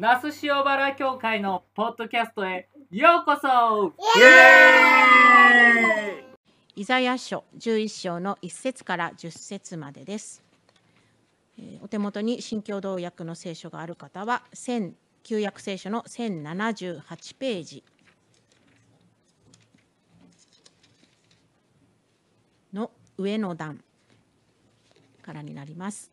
那須塩原教会のポッドキャストへようこそイエーイイザヤ書11章の1節から10節までです。お手元に新共同訳の聖書がある方は旧約聖書の1078ページの上の段からになります。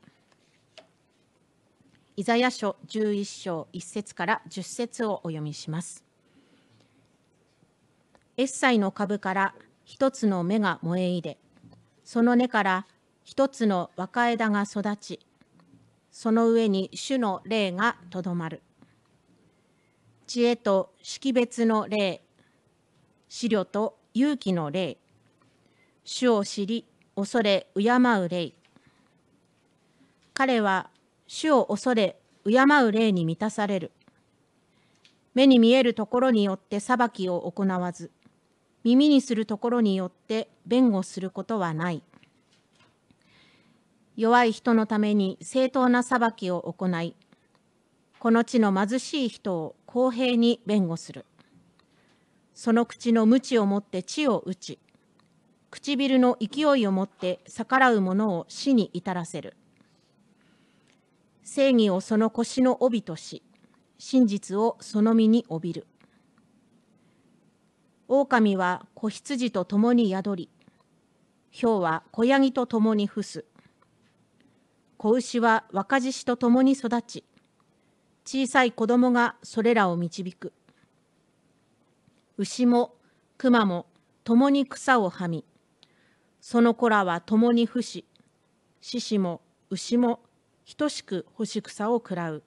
イザヤ書11章1節から10節をお読みします。エッサイの株から一つの芽が燃え入れ、その根から一つの若枝が育ち、その上に主の霊がとどまる。知恵と識別の霊、思慮と勇気の霊、主を知り、恐れ、敬う霊。彼は主を恐れ、敬う霊に満たされる。目に見えるところによって裁きを行わず、耳にするところによって弁護することはない。弱い人のために正当な裁きを行い、この地の貧しい人を公平に弁護する。その口の鞭を持って地を打ち、唇の勢いを持って逆らう者を死に至らせる。正義をその腰の帯とし、真実をその身に帯びる。狼は子羊と共に宿り、豹は子ヤギと共に伏す。子牛は若獅子と共に育ち、小さい子供がそれらを導く。牛も熊も共に草をはみ、その子らは共に伏し、獅子も牛も等しく干し草を食らう。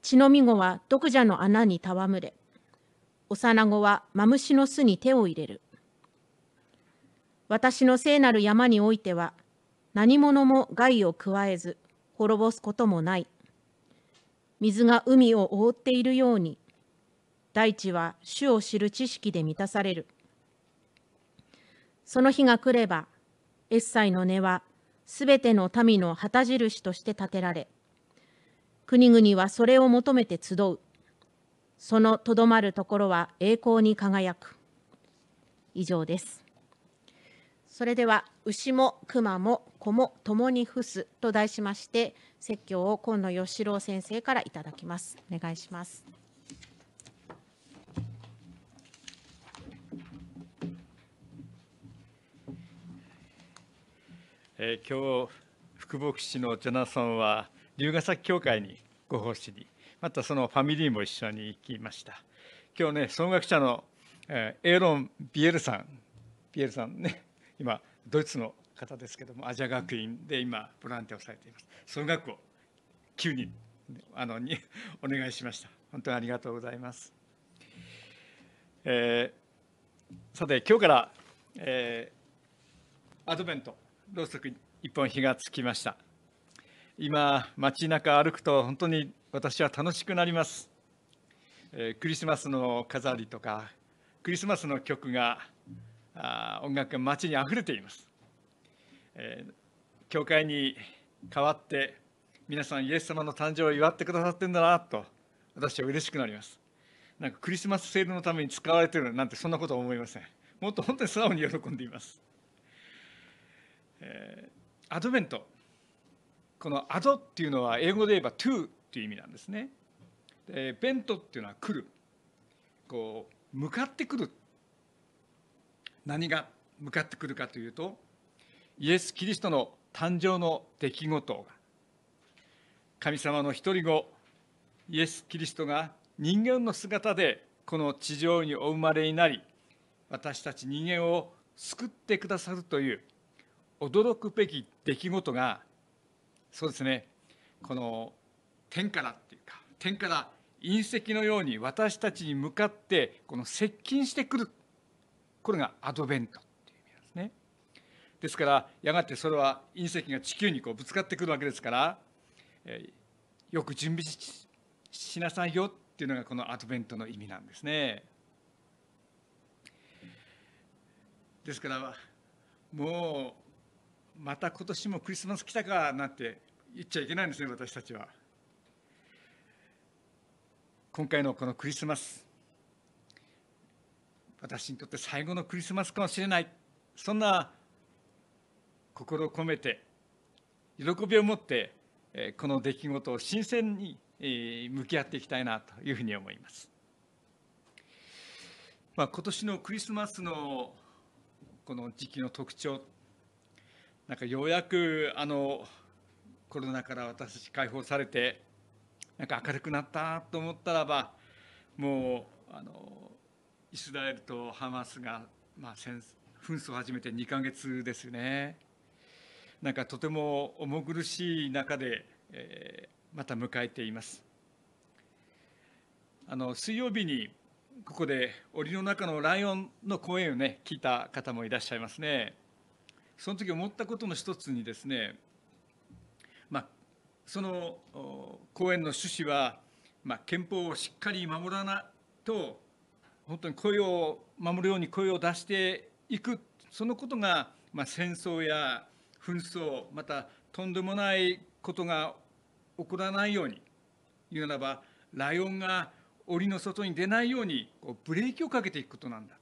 血のみ子は毒蛇の穴に戯れ、幼子はマムシの巣に手を入れる。私の聖なる山においては、何者も害を加えず、滅ぼすこともない。水が海を覆っているように、大地は主を知る知識で満たされる。その日が来れば、エッサイの根はすべての民の旗印として立てられ、国々はそれを求めて集う。そのとどまるところは栄光に輝く。以上です。それでは、牛も熊も子も共に伏すと題しまして、説教を今野義郎先生からいただきます。お願いします。えー今日福牧師のジョナソンは龍ヶ崎教会にご奉仕にまたそのファミリーも一緒に行きました。今日ね総学者の、えーエーロン・ビエルさんビエルさんね今ドイツの方ですけどもアジア学院で今ボランティアをされています。総学校9人あのにお願いしました。本当にありがとうございます、えーさて今日から、えーアドベント。ろうそく一本火がつきました。今街中歩くと本当に私は楽しくなります、えークリスマスの飾りとかクリスマスの曲があ音楽が街にあふれています、えー教会に代わって皆さんイエス様の誕生を祝ってくださってるんだなと私は嬉しくなります。なんかクリスマスセールのために使われてるなんてそんなことは思いません。もっと本当に素直に喜んでいます。えーアドベント。このアドっていうのは英語で言えば to っていう意味なんですね。でベントっていうのは来る。こう向かってくる。何が向かってくるかというとイエス・キリストの誕生の出来事が。神様の一人子イエス・キリストが人間の姿でこの地上にお生まれになり私たち人間を救ってくださるという驚くべき出来事がそうですね。この天からっていうか天から隕石のように私たちに向かってこの接近してくるこれがアドベントっていう意味なんですね。ですからやがてそれは隕石が地球にこうぶつかってくるわけですから、えーよく準備ししなさいよっていうのがこのアドベントの意味なんですね。ですからもうまた今年もクリスマス来たかなんて言っちゃいけないんですね私たちは今回のこのクリスマス私にとって最後のクリスマスかもしれないそんな心を込めて喜びを持ってこの出来事を新鮮に向き合っていきたいなというふうに思います。まあ、今年のクリスマスのこの時期の特徴なんかようやくあのコロナから私たち解放されてなんか明るくなったと思ったらばもうあのイスラエルとハマスが、まあ、戦紛争を始めて2か月ですね。なんかとても重苦しい中で、えー、また迎えています。あの水曜日にここで檻の中のライオンの声をね聞いた方もいらっしゃいますね。その時思ったことの一つにですね、まあ、その講演の趣旨は、まあ、憲法をしっかり守らないと本当に声を守るように声を出していくそのことが、まあ、戦争や紛争またとんでもないことが起こらないように言うならばライオンが檻の外に出ないようにこうブレーキをかけていくことなんだ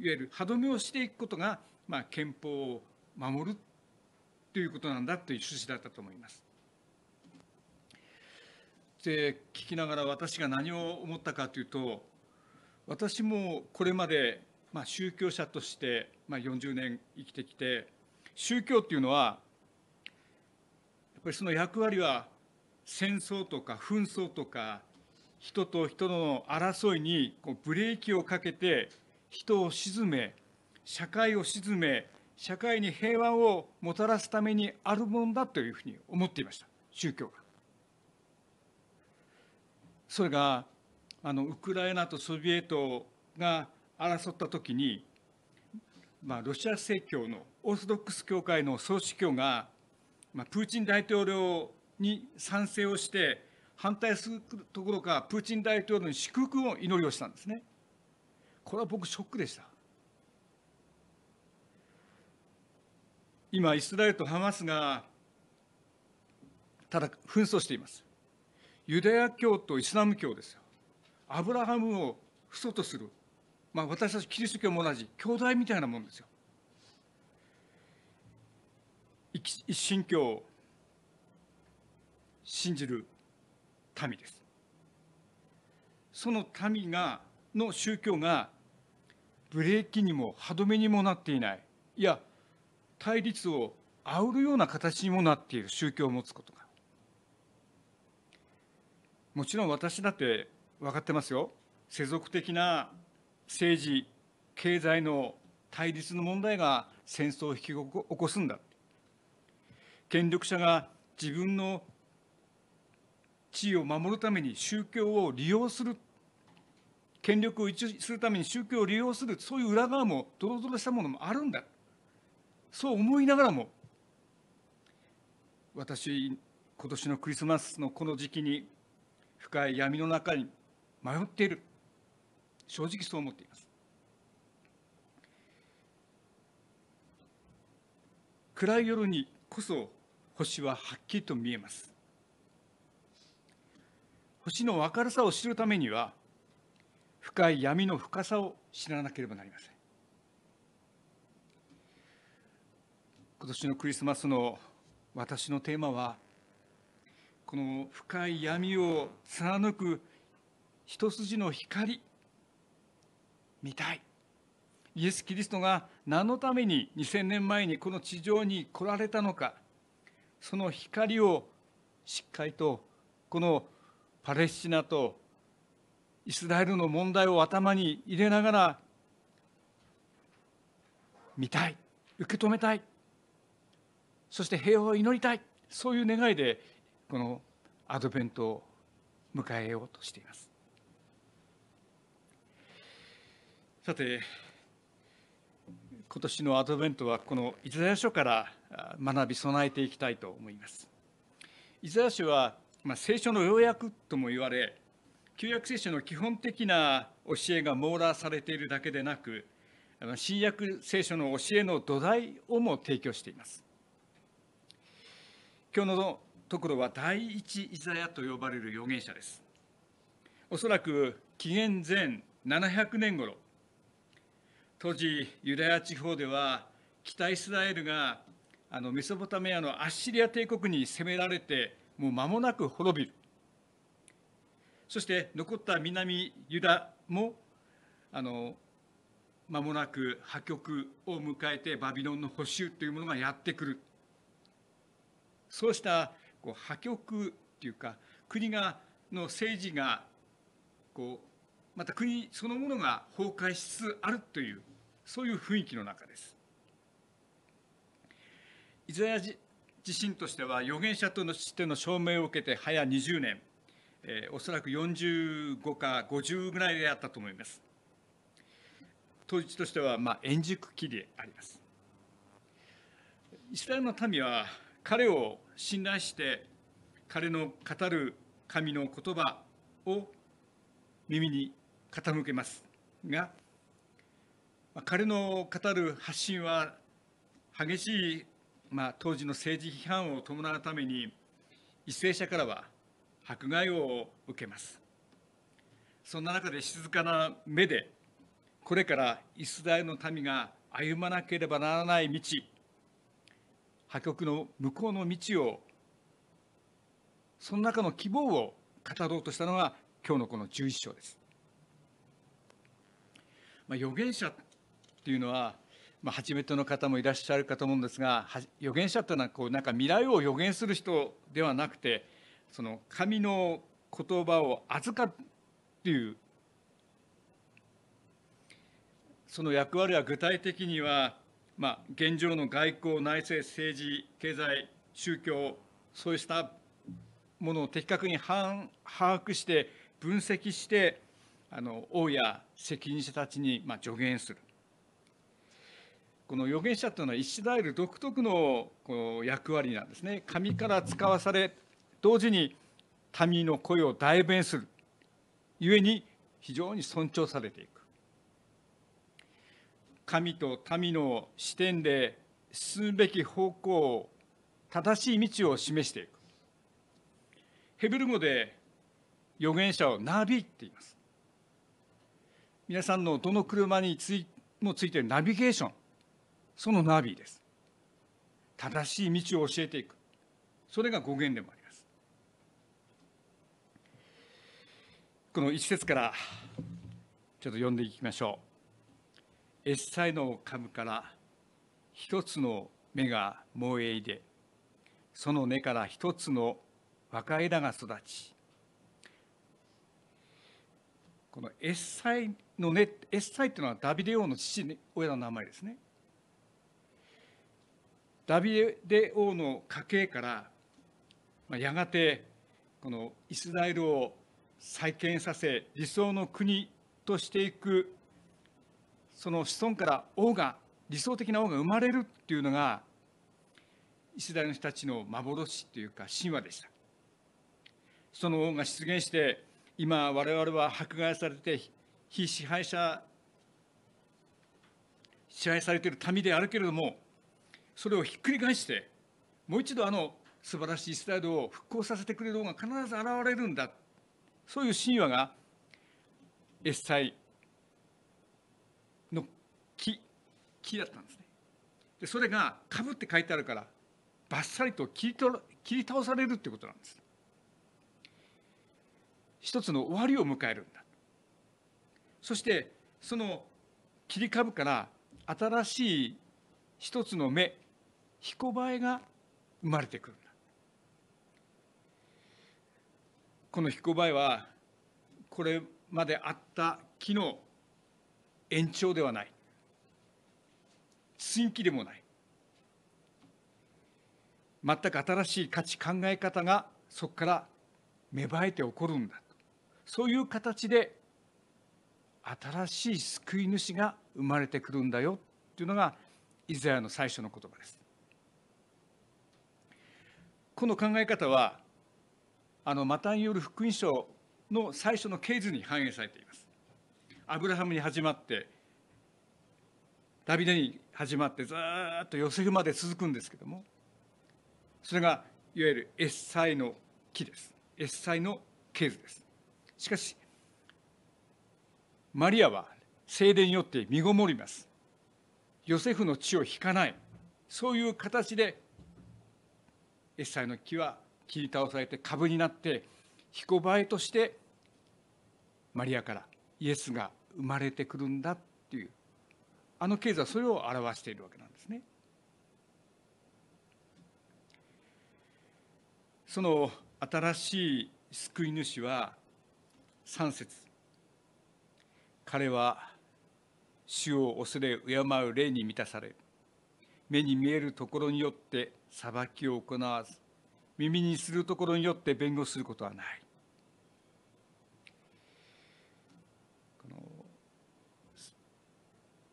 いわゆる歯止めをしていくことがまあ、憲法を守るということなんだという趣旨だったと思います。で聞きながら私が何を思ったかというと私もこれまで、まあ、宗教者として、まあ、40年生きてきて宗教っていうのはやっぱりその役割は戦争とか紛争とか人と人の争いにこうブレーキをかけて人を鎮め社会を鎮め社会に平和をもたらすためにあるものだというふうに思っていました宗教が。それがあのウクライナとソビエトが争った時に、まあ、ロシア正教のオーソドックス教会の総主教が、まあ、プーチン大統領に賛成をして反対するところかプーチン大統領に祝福を祈りをしたんですね。これは僕ショックでした。今イスラエルとハマスがただ紛争しています。ユダヤ教とイスラム教ですよ。アブラハムを父祖とする、まあ、私たちキリスト教も同じ。兄弟みたいなもんですよ。一神教を信じる民です。その民がの宗教がブレーキにも歯止めにもなっていない。いや対立を煽るような形にもなっている宗教を持つことが。もちろん私だって分かってますよ。世俗的な政治経済の対立の問題が戦争を引き起こすんだ。権力者が自分の地位を守るために宗教を利用する。権力を維持するために宗教を利用する。そういう裏側もドロドロしたものもあるんだ。そう思いながらも私今年のクリスマスのこの時期に深い闇の中に迷っている。正直そう思っています。暗い夜にこそ星ははっきりと見えます。星の明るさを知るためには深い闇の深さを知らなければなりません。今年のクリスマスの私のテーマはこの深い闇を貫く一筋の光見たい。イエス・キリストが何のために2000年前にこの地上に来られたのか。その光をしっかりとこのパレスチナとイスラエルの問題を頭に入れながら見たい。受け止めたい。そして平和を祈りたい。そういう願いでこのアドベントを迎えようとしています。さて今年のアドベントはこのイザヤ書から学び備えていきたいと思います。イザヤ書は、まあ、聖書の要約とも言われ旧約聖書の基本的な教えが網羅されているだけでなく新約聖書の教えの土台をも提供しています。今日のところは第一イザヤと呼ばれる預言者です。おそらく紀元前700年頃当時ユダヤ地方では北イスラエルがあのメソポタミアのアッシリア帝国に攻められてもう間もなく滅びる。そして残った南ユダもあの間もなく破局を迎えてバビロンの捕囚というものがやってくる。そうしたこう破局っていうか国がの政治がこうまた国そのものが崩壊しつつあるというそういう雰囲気の中です。イザヤ自身としては預言者としての証明を受けて早20年、えー、おそらく45か50ぐらいであったと思います。当時としてはまあ円熟期であります。イスラエルの民は彼を信頼して彼の語る神の言葉を耳に傾けます。が彼の語る発信は激しい、まあ、当時の政治批判を伴うために為政者からは迫害を受けます。そんな中で静かな目でこれからイスラエルの民が歩まなければならない道破局の向こうの道をその中の希望を語ろうとしたのが今日のこの11章です。まあ、預言者っていうのは、まあ、初めての方もいらっしゃるかと思うんですが預言者っていうのはこうなんか未来を予言する人ではなくてその神の言葉を預かるっていうその役割は具体的には、まあ、現状の外交内政政治経済宗教そうしたものを的確に把握して分析してあの王や責任者たちにまあ助言する。この預言者というのはイスラエル独特のこの役割なんですね。神から使わされ同時に民の声を代弁する。ゆえに非常に尊重されていく。神と民の視点で進むべき方向を正しい道を示していく。ヘブル語で預言者をナビって言います。皆さんのどの車についもついているナビゲーションそのナビです。正しい道を教えていく。それが語源でもあります。この一節からちょっと読んでいきましょう。エッサイの株から一つの芽が燃えいでその根から一つの若枝が育ちこのエッサイの根エッサイっていうのはダビデ王の父親の名前ですね。ダビデ王の家系から、やがてこのイスラエルを再建させ理想の国としていくその子孫から王が理想的な王が生まれるっていうのがイスラエルの人たちの幻というか神話でした。その王が出現して今我々は迫害されて非支配者支配されている民であるけれどもそれをひっくり返してもう一度あの素晴らしいイスラエルを復興させてくれる王が必ず現れるんだ。そういう神話がエッサイ木木だったんですね。でそれが「かぶ」って書いてあるからバッサリと切り切り倒されるってことなんです。一つの終わりを迎えるんだ。そしてその切り株から新しい一つの芽彦バエが生まれてくるんだ。この彦バエはこれまであった木の延長ではない。追記でもない全く新しい価値考え方がそこから芽生えて起こるんだとそういう形で新しい救い主が生まれてくるんだよというのがイザヤの最初の言葉です。この考え方はあのマタイによる福音書の最初の経図に反映されています。アブラハムに始まってダビデに始まってずっとヨセフまで続くんですけどもそれがいわゆるエッサイの木です。エッサイの経図です。しかしマリアは精霊によって身ごもります。ヨセフの血を引かない。そういう形でエッサイの木は切り倒されて株になって彦バエとしてマリアからイエスが生まれてくるんだあの経済はそれを表しているわけなんですね。その新しい救い主は3節彼は主を恐れ敬う霊に満たされ目に見えるところによって裁きを行わず耳にするところによって弁護することはないこの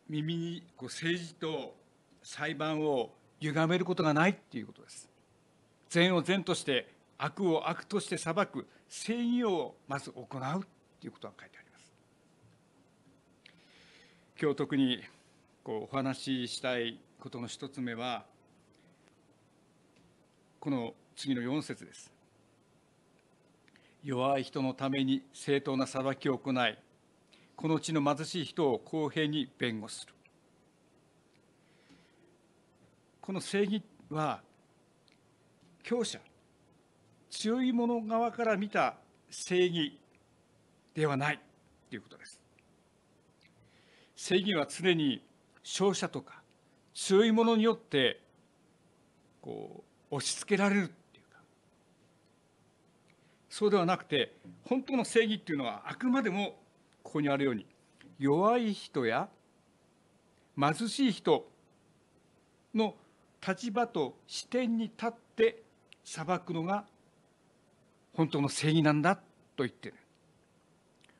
耳にこう政治と裁判を歪めることがないっていうことです。善を善として悪を悪として裁く正義をまず行うっていうことが書いてあります。今日特にこうお話ししたいことの一つ目はこの次の4節です。弱い人のために正当な裁きを行いこの地の貧しい人を公平に弁護する。この正義は強者強い者側から見た正義ではないということです。正義は常に勝者とか強い者によってこう押し付けられるっていうか。そうではなくて本当の正義っていうのはあくまでもここにあるように弱い人や貧しい人の立場と視点に立って裁くのが本当の正義なんだと言ってる。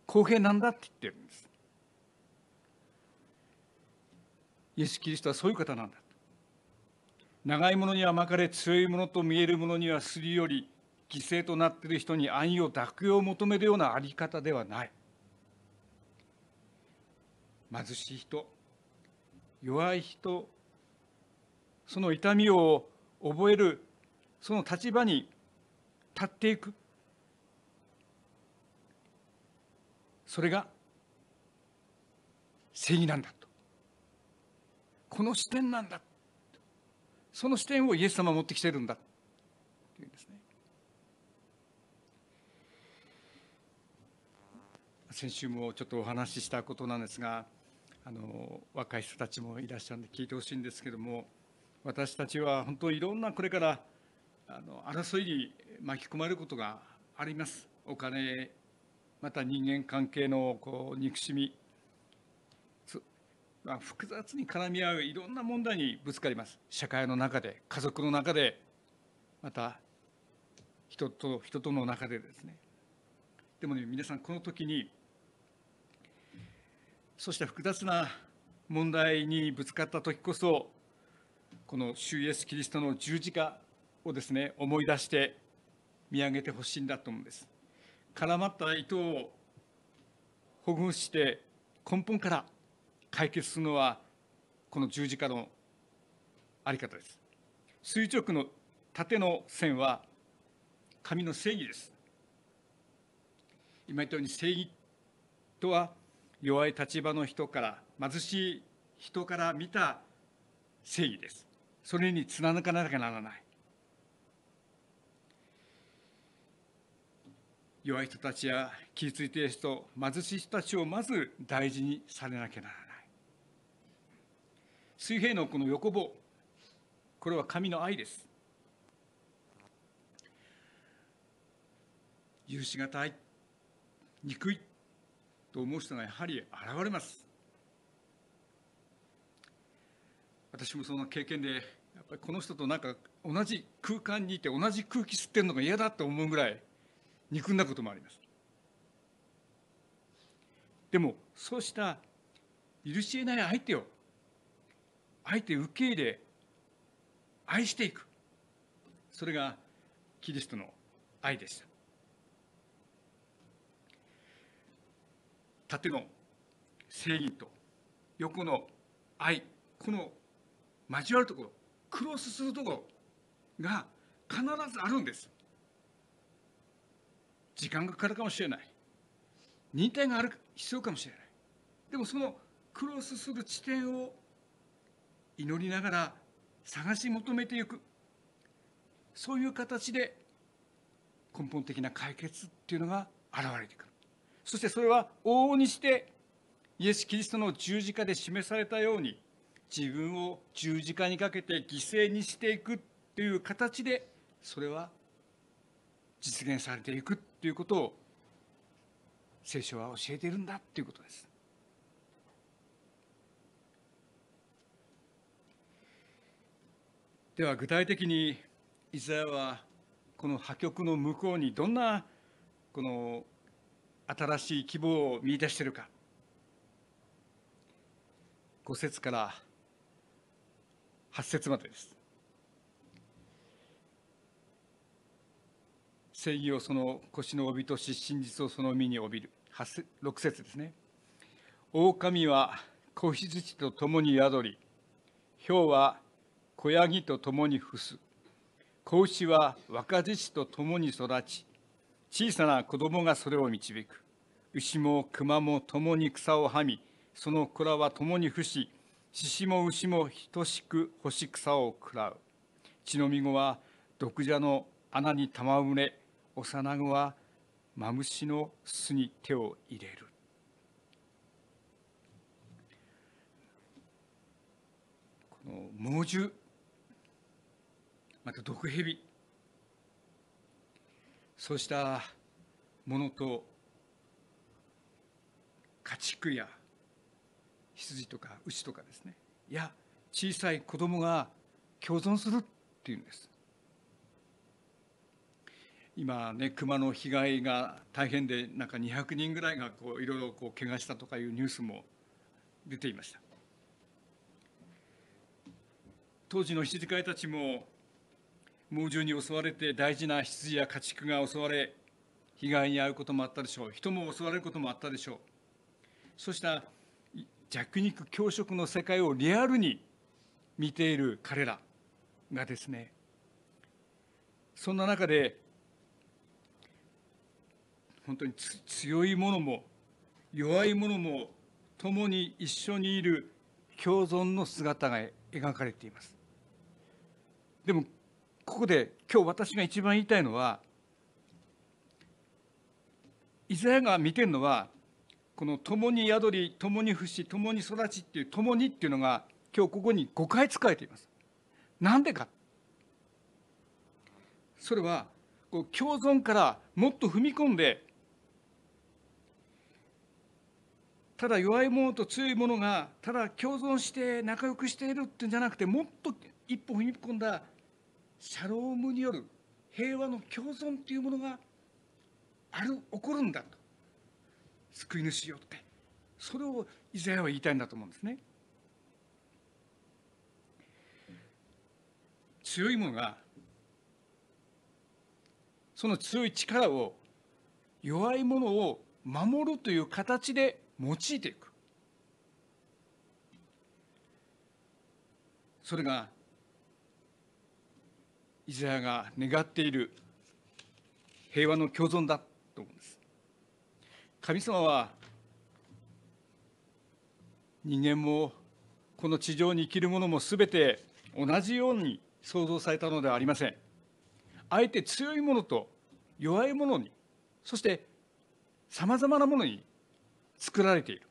公平なんだって言ってるんです。イエス・キリストはそういう方なんだ長いものには巻かれ強いものと見えるものにはすり寄り犠牲となっている人に安易を抱くよう求めるようなあり方ではない。貧しい人弱い人その痛みを覚えるその立場に立っていく。それが正義なんだと。この視点なんだ。その視点をイエス様は持ってきてるんだと。いうんですね。先週もちょっとお話ししたことなんですがあの若い人たちもいらっしゃるんで聞いてほしいんですけども私たちは本当いろんなこれからあの争いに巻き込まれることがあります。お金また人間関係のこう憎しみまあ、複雑に絡み合ういろんな問題にぶつかります。社会の中で家族の中でまた人と人との中でですね。でもね皆さんこの時にそした複雑な問題にぶつかった時こそこの主イエスキリストの十字架をですね思い出して見上げてほしいんだと思うんです。絡まった糸をほぐして根本から解決するのはこの十字架のあり方です。垂直の縦の線は神の正義です。今言ったように正義とは弱い立場の人から貧しい人から見た正義です。それに貫かなきゃならない。弱い人たちや傷ついている人貧しい人たちをまず大事にされなきゃならない。水平のこの横棒これは神の愛です。許しがたい憎いと思う人がやはり現れます。私もその経験でやっぱりこの人となんか同じ空間にいて同じ空気吸ってるのが嫌だと思うぐらい憎んだこともあります。でもそうした許し得ない相手を相手受け入れ愛していく。それがキリストの愛でした。縦の正義と横の愛この交わるところクロスするところが必ずあるんです。時間がかかるかもしれない。忍耐がある必要かもしれない。でもそのクロスする地点を祈りながら探し求めていく。そういう形で根本的な解決っていうのが現れてくる。そしてそれは往々にしてイエス・キリストの十字架で示されたように自分を十字架にかけて犠牲にしていくという形でそれは実現されていくということを聖書は教えているんだということです。では具体的にイザヤはこの破局の向こうにどんなこの新しい希望を見出しているか。5節から8節までです。正義をその腰の帯とし真実をその身に帯びる。6節ですね。狼は子羊と共に宿り豹は子ヤギと共に伏す。子牛は若獅子と共に育ち小さな子供がそれを導く。牛も熊も共に草をはみその子らは共に伏し獅子も牛も等しく干し草を食らう。血のみ子は毒蛇の穴に戯れ幼子はマムシの巣に手を入れる。この猛獣また毒蛇。そうしたものと家畜や羊とか牛とかですね。いや小さい子供が共存するっていうんです。今ね熊の被害が大変でなんか200人ぐらいがこういろいろこう怪我したとかいうニュースも出ていました当時の羊飼いたちも猛獣に襲われて大事な羊や家畜が襲われ被害に遭うこともあったでしょう。人も襲われることもあったでしょう。そうした弱肉強食の世界をリアルに見ている彼らがですねそんな中で本当に強いものも弱いものも共に一緒にいる共存の姿が描かれています。でもここで今日私が一番言いたいのはイザヤが見てるのはこの「共に宿り共に伏し共に育ち」っていう「共に」っていうのが今日ここに5回使われています。なんでかそれはこう共存からもっと踏み込んでただ弱い者と強い者がただ共存して仲良くしているっていうんじゃなくてもっと一歩踏み込んだシャロームによる平和の共存というものがある起こるんだと。救い主よって。それをイザヤは言いたいんだと思うんですね。強いものがその強い力を弱いものを守るという形で用いていく。それがイザヤが願っている平和の共存だと思うんです。神様は人間もこの地上に生きる者も全て同じように創造されたのではありません。あえて強いものと弱いものにそしてさまざまなものに作られている。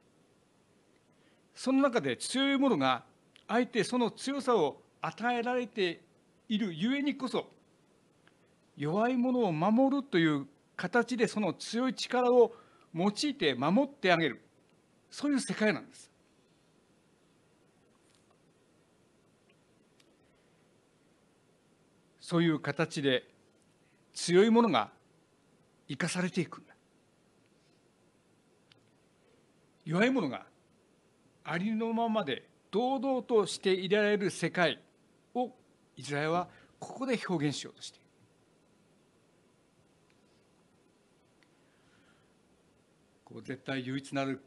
その中で強いものがあえてその強さを与えられているゆえにこそ弱いものを守るという形でその強い力を用いて守ってあげる。そういう世界なんです。そういう形で強いものが生かされていく弱いものがありのままで堂々としていられる世界。イスラエルはここで表現しようとしている。こう絶対唯一なる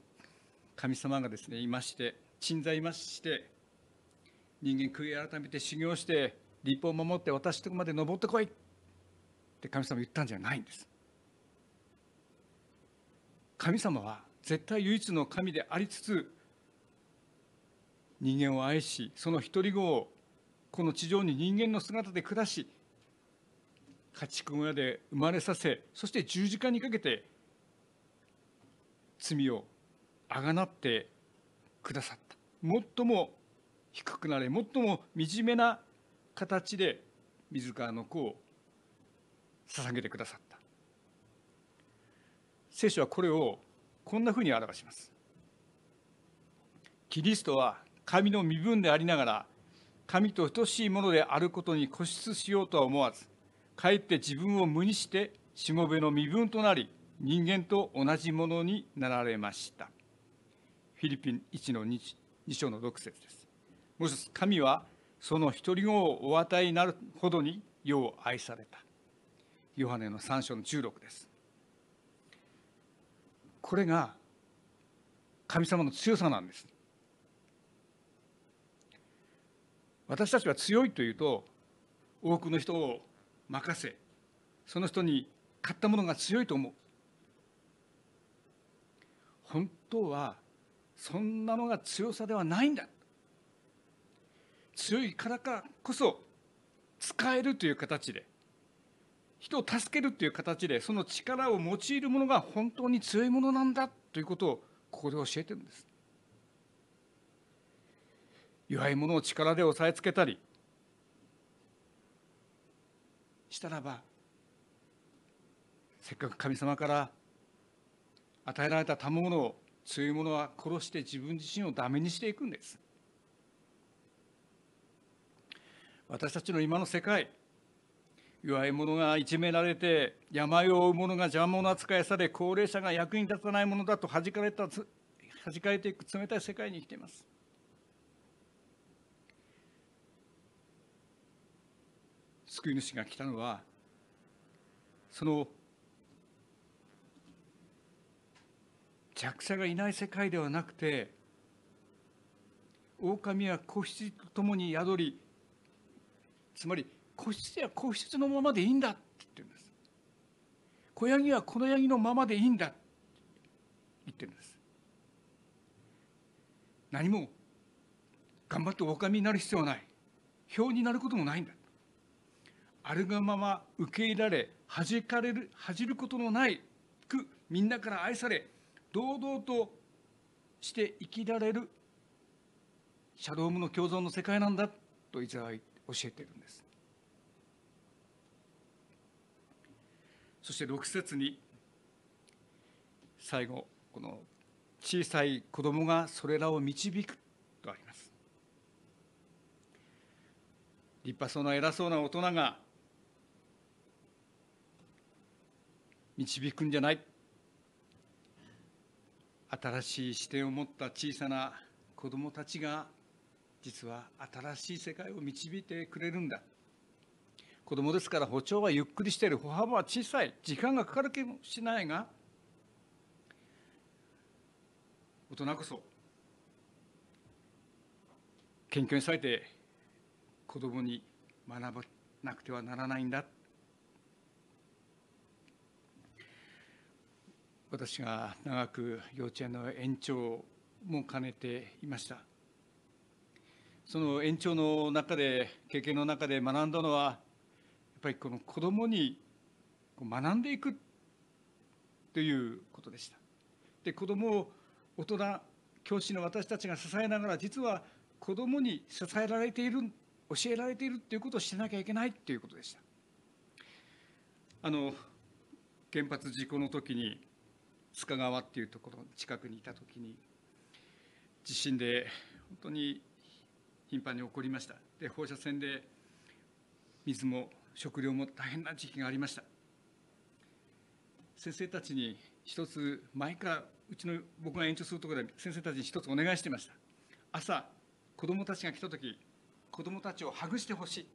神様がですねいまして鎮座いまして人間悔い改めて修行して立法を守って私とこまで登ってこいって神様言ったんじゃないんです。神様は絶対唯一の神でありつつ人間を愛しその独り子をこの地上に人間の姿で下し家畜小屋で生まれさせそして十字架にかけて罪をあがなってくださった。最も低くなれ最も惨めな形で自らの子を捧げてくださった。聖書はこれをこんなふうに表します。キリストは神の身分でありながら神と等しいものであることに固執しようとは思わずかえって自分を無にしてしもべの身分となり人間と同じものになられました。フィリピン1の 2, 2章の6節です。もう一つ神はその一人子をお与えになるほどに世を愛された。ヨハネの3章の16です。これが神様の強さなんです。私たちは強いというと多くの人を任せその人に買ったものが強いと思う。本当はそんなのが強さではないんだ。強いからかこそ使えるという形で人を助けるという形でその力を用いるものが本当に強いものなんだということをここで教えてるんです。弱いものを力で押さえつけたり。したらばせっかく神様から与えられた賜物を強いものは殺して自分自身をダメにしていくんです。私たちの今の世界弱い者がいじめられて病を負う者が邪魔者扱いされ高齢者が役に立たないものだと弾かれた弾かれていく冷たい世界に生きています。救い主が来たのはその弱者がいない世界ではなくて狼は子羊と共に宿りつまり子羊は子羊のままでいいんだって言ってるんです。子ヤギはこのヤギのままでいいんだって言ってるんです。何も頑張って狼になる必要はない。表になることもないんだ。あるがまま受け入れられ恥かれる恥じることのないくみんなから愛され堂々として生きられるシャドームの共存の世界なんだとイザヤは教えているんです。そして6節に最後この小さい子供がそれらを導くとあります。立派そうな偉そうな大人が導くんじゃない。新しい視点を持った小さな子供たちが実は新しい世界を導いてくれるんだ。子供ですから歩調はゆっくりしている歩幅は小さい。時間がかかるかもしないが大人こそ謙虚にされて子供に学ばなくてはならないんだ。私が長く幼稚園の園長も兼ねていました。その園長の中で経験の中で学んだのはやっぱりこの子どもに学んでいくということでした。で子どもを大人教師の私たちが支えながら実は子どもに支えられている教えられているということをしなきゃいけないということでした。あの原発事故の時に須賀川っていうところの近くにいた時に地震で本当に頻繁に起こりました。で放射線で水も食料も大変な時期がありました。先生たちに一つ前からうちの僕が延長するところで先生たちに一つお願いしてました。朝子どもたちが来た時子どもたちをハグしてほしい。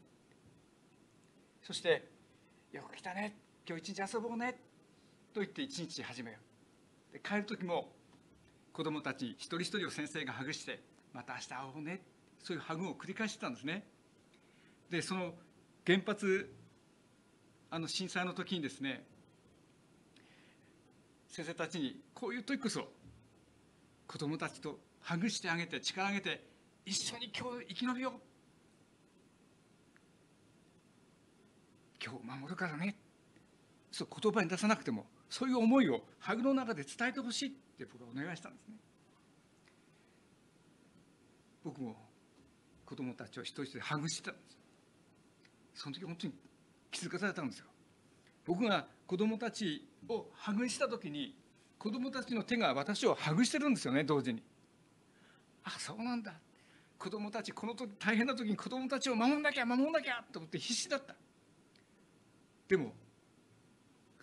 そして「よく来たね。今日一日遊ぼうね」と言って一日始めよう。で帰る時も子どもたち一人一人を先生がハグしてまた明日会おうねそういうハグを繰り返してたんですね。でその原発あの震災の時にですね先生たちにこういう時こそ子供たちとハグしてあげて力あげて一緒に今日生き延びよう。今日守るからね。そう言葉に出さなくてもそういう思いをハグの中で伝えてほしいって僕はお願いしたんですね。僕も子供たちを一人一人ハグしてたんですその時本当に気づかされたんですよ。僕が子供たちをハグした時に子供たちの手が私をハグしてるんですよね同時にあそうなんだ。子供たちこの時大変な時に子供たちを守んなきゃ守んなきゃと思って必死だった。でも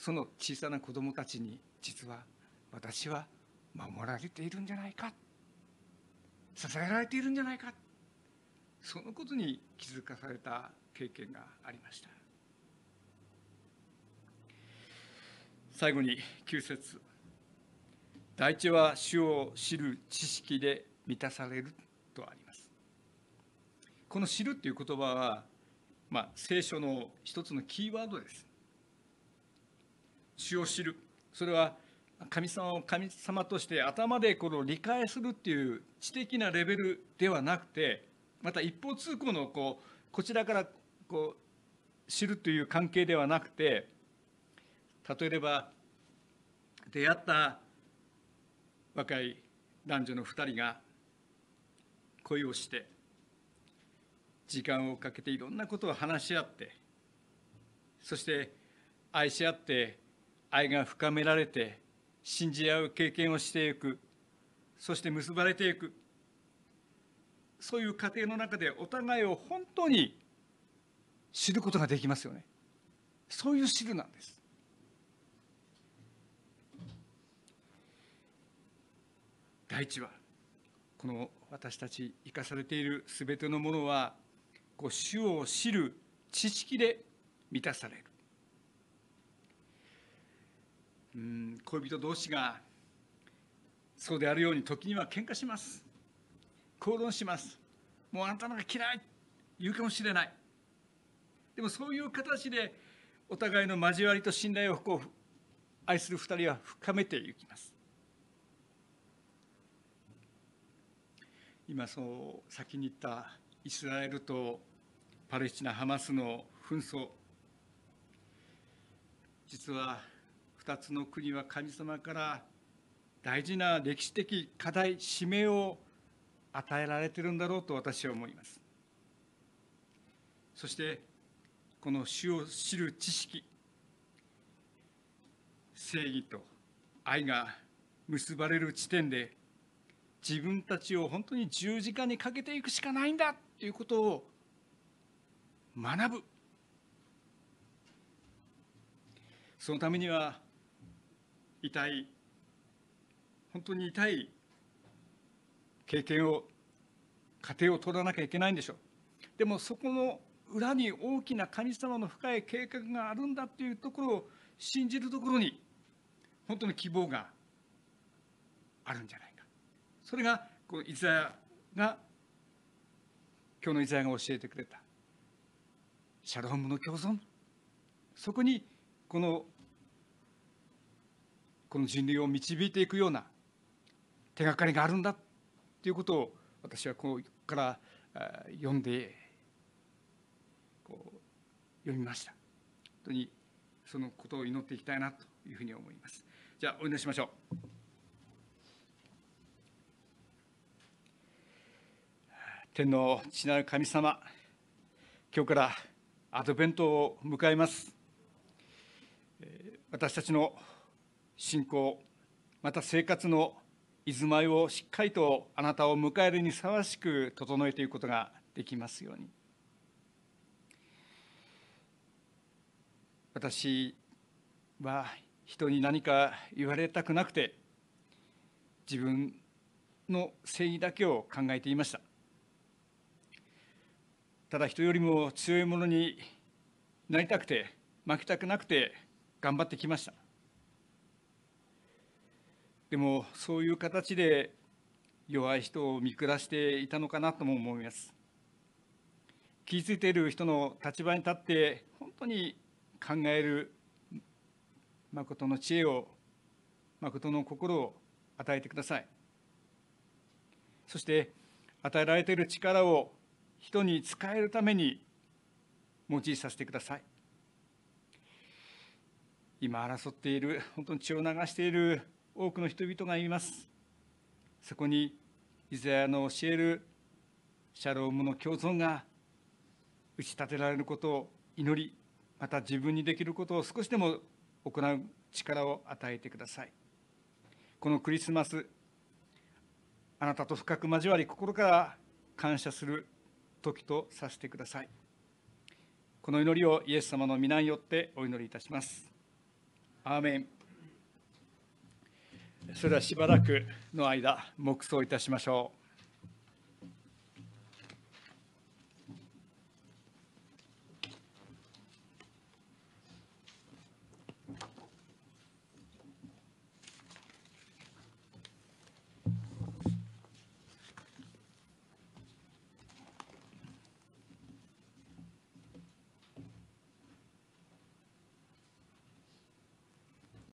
その小さな子供たちに実は私は守られているんじゃないか。支えられているんじゃないか。そのことに気づかされた経験がありました。最後に9節第一は主を知る知識で満たされるとあります。この知るっていう言葉は、まあ、聖書の一つのキーワードです。主を知る。それは神様を神様として頭でこの理解するっていう知的なレベルではなくてまた一方通行のこうこちらからこう知るという関係ではなくて例えば出会った若い男女の2人が恋をして時間をかけていろんなことを話し合ってそして愛し合って愛が深められて信じ合う経験をしていく。そして結ばれていく。そういう過程の中でお互いを本当に知ることができますよね。そういう知るなんです。第一はこの私たち生かされているすべてのものはこう主を知る知識で満たされる。うん恋人同士がそうであるように時には喧嘩します。口論します。もうあんたのが嫌い。言うかもしれない。でもそういう形でお互いの交わりと信頼をこう愛する二人は深めていきます。今そう先に言ったイスラエルとパレスチナ・ハマスの紛争。実は2つの国は神様から大事な歴史的課題使命を与えられているんだろうと私は思います。そしてこの主を知る知識正義と愛が結ばれる地点で自分たちを本当に十字架にかけていくしかないんだということを学ぶ。そのためには痛い。本当に痛い。経験を家庭を取らなきゃいけないんでしょう。でもそこの裏に大きな神様の深い計画があるんだっていうところを信じるところに本当に希望があるんじゃないか。それがこのイザヤが今日のイザヤが教えてくれた。シャロームの共存。そこにこのこの人類を導いていくような手がかりがあるんだということを私はここから読んでこう読みました。本当にそのことを祈っていきたいなというふうに思います。じゃあお祈りしましょう。天の父なる神様今日からアドベントを迎えます。私たちの信仰また生活の居住まいをしっかりとあなたを迎えるにふさわしく整えていくことができますように。私は人に何か言われたくなくて自分の正義だけを考えていました。ただ人よりも強いものになりたくて負けたくなくて頑張ってきました。でもそういう形で弱い人を見下していたのかなとも思います。気づいている人の立場に立って本当に考える誠の知恵を誠の心を与えてください。そして与えられている力を人に使えるために用いさせてください。今争っている本当に血を流している多くの人々がいます。そこにイザヤの教えるシャロームの共存が打ち立てられることを祈りまた自分にできることを少しでも行う力を与えてください。このクリスマスあなたと深く交わり心から感謝する時とさせてください。この祈りをイエス様の皆によってお祈りいたします。アーメン。それではしばらくの間黙想いたしましょう。